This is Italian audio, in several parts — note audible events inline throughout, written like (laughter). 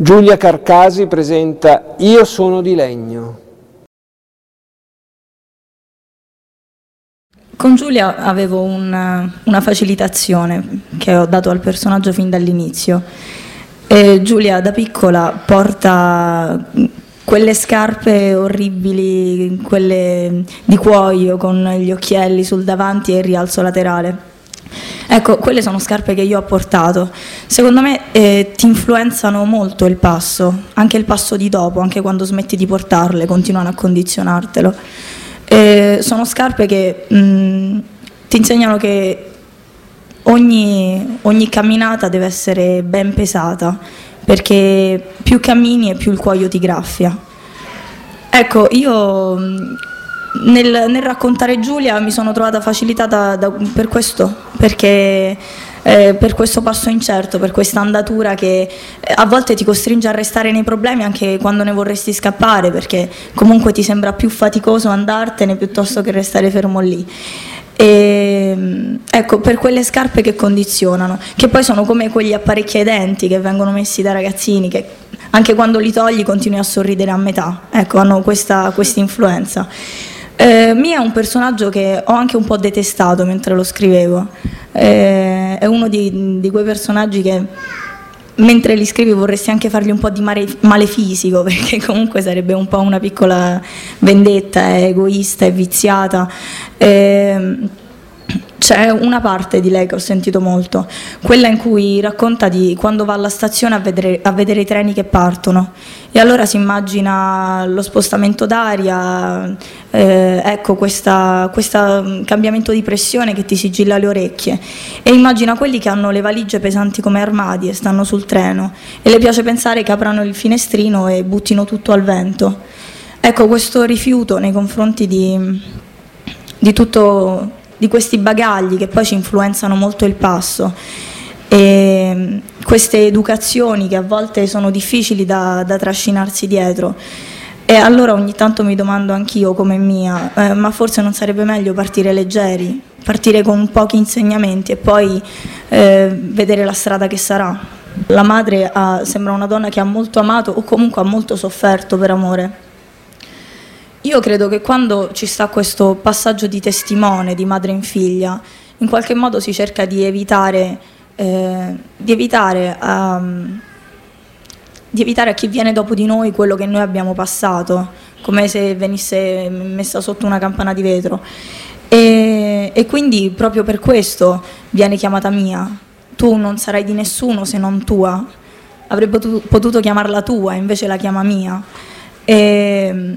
Giulia Carcasi presenta Io sono di legno. Con Giulia avevo una, una facilitazione che ho dato al personaggio fin dall'inizio. E Giulia da piccola porta quelle scarpe orribili, quelle di cuoio con gli occhielli sul davanti e il rialzo laterale. Ecco, quelle sono scarpe che io ho portato. Secondo me eh, ti influenzano molto il passo, anche il passo di dopo, anche quando smetti di portarle, continuano a condizionartelo. Eh, sono scarpe che mh, mm, ti insegnano che ogni, ogni camminata deve essere ben pesata, perché più cammini e più il cuoio ti graffia. Ecco, io mm, nel, nel, raccontare Giulia mi sono trovata facilitata da, per questo, perché eh, per questo passo incerto, per questa andatura che eh, a volte ti costringe a restare nei problemi anche quando ne vorresti scappare, perché comunque ti sembra più faticoso andartene piuttosto che restare fermo lì. E, ecco, per quelle scarpe che condizionano, che poi sono come quegli apparecchi ai denti che vengono messi da ragazzini, che anche quando li togli continui a sorridere a metà, ecco, hanno questa influenza. Eh, Mia è un personaggio che ho anche un po' detestato mentre lo scrivevo, eh, è uno di, di, quei personaggi che mentre li scrivi vorresti anche fargli un po' di male, male fisico (laughs) perché comunque sarebbe un po' una piccola vendetta, egoista e viziata. Eh, c'è una parte di lei che ho sentito molto, quella in cui racconta di quando va alla stazione a vedere, a vedere i treni che partono. E allora si immagina lo spostamento d'aria, eh, ecco questo mm, cambiamento di pressione che ti sigilla le orecchie. E immagina quelli che hanno le valigie pesanti come armadi e stanno sul treno. E le piace pensare che aprano il finestrino e buttino tutto al vento. Ecco questo rifiuto nei confronti di, di tutto di questi bagagli che poi ci influenzano molto il passo. E mm, queste educazioni che a volte sono difficili da, da trascinarsi dietro. E allora ogni tanto mi domando anch'io come mia, eh, ma forse non sarebbe meglio partire leggeri, partire con pochi insegnamenti e poi eh, vedere la strada che sarà. La madre ha, sembra una donna che ha molto amato o comunque ha molto sofferto per amore. Io credo che quando ci sta questo passaggio di testimone di madre in figlia, in qualche modo si cerca di evitare, eh, di, evitare um, di evitare a chi viene dopo di noi quello che noi abbiamo passato, come se venisse messa sotto una campana di vetro. E, e quindi proprio per questo viene chiamata mia. Tu non sarai di nessuno se non tua. Avrebbe potuto chiamarla tua, invece la chiama mia. E,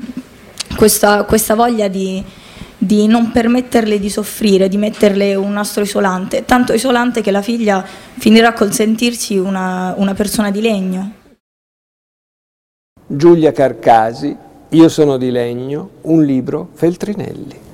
questa, questa voglia di, di non permetterle di soffrire, di metterle un nastro isolante, tanto isolante che la figlia finirà col sentirsi una, una persona di legno. Giulia Carcasi, Io sono di legno, un libro Feltrinelli.